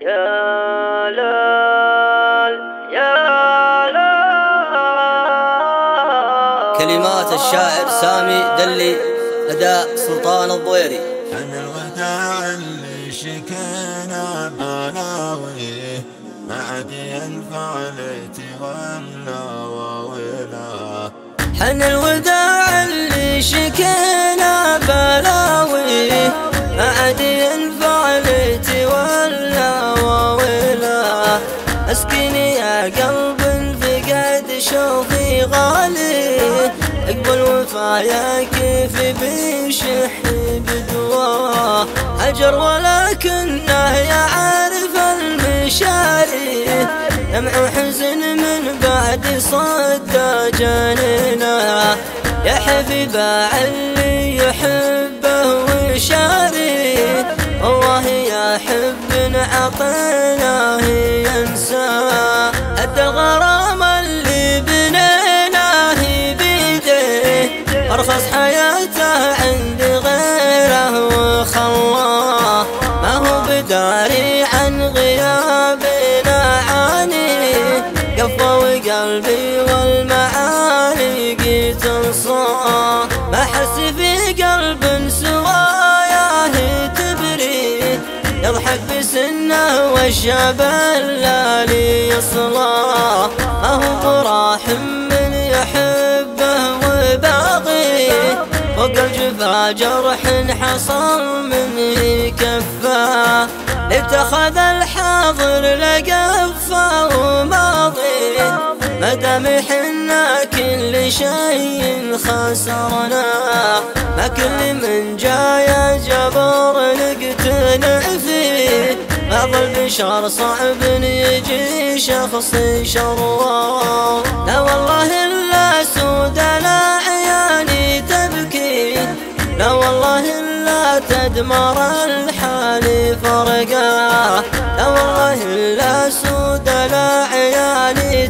يا لال يا لال كلمات الشاعر سامي دلي أداء سلطان الضويري. عن الوداع اللي شكينا بلاويه ما عاد ينفع ولا ولا حن الوداع وفايا كيف بيشح بدواه أجر ولكنه يعرف المشاري. دمع وحزن من بعد صدى جنينة. يا حبيبة اللي يحبه وشاري. والله يا حب عطيناه ينسى أدى أرخص حياته عند غيره وخلاه ما هو بداري عن غيابنا عاني. قفى وقلبي والمعاني قيت انصاه. ما حس في قلب سواياه تبري. يضحك بسنه والشاب اللالي يصلاه فوق الجفا جرح حصل من كفاه اتخذ الحاضر لقفه وماضي. مدام حنا كل شيء خسرنا. ما كل من جاي جبر نقتنع فيه بعض البشر صعب يجي شخص شرواه لا والله إلا تدمر الحال فرقاه لا والله إلا سود لا عياني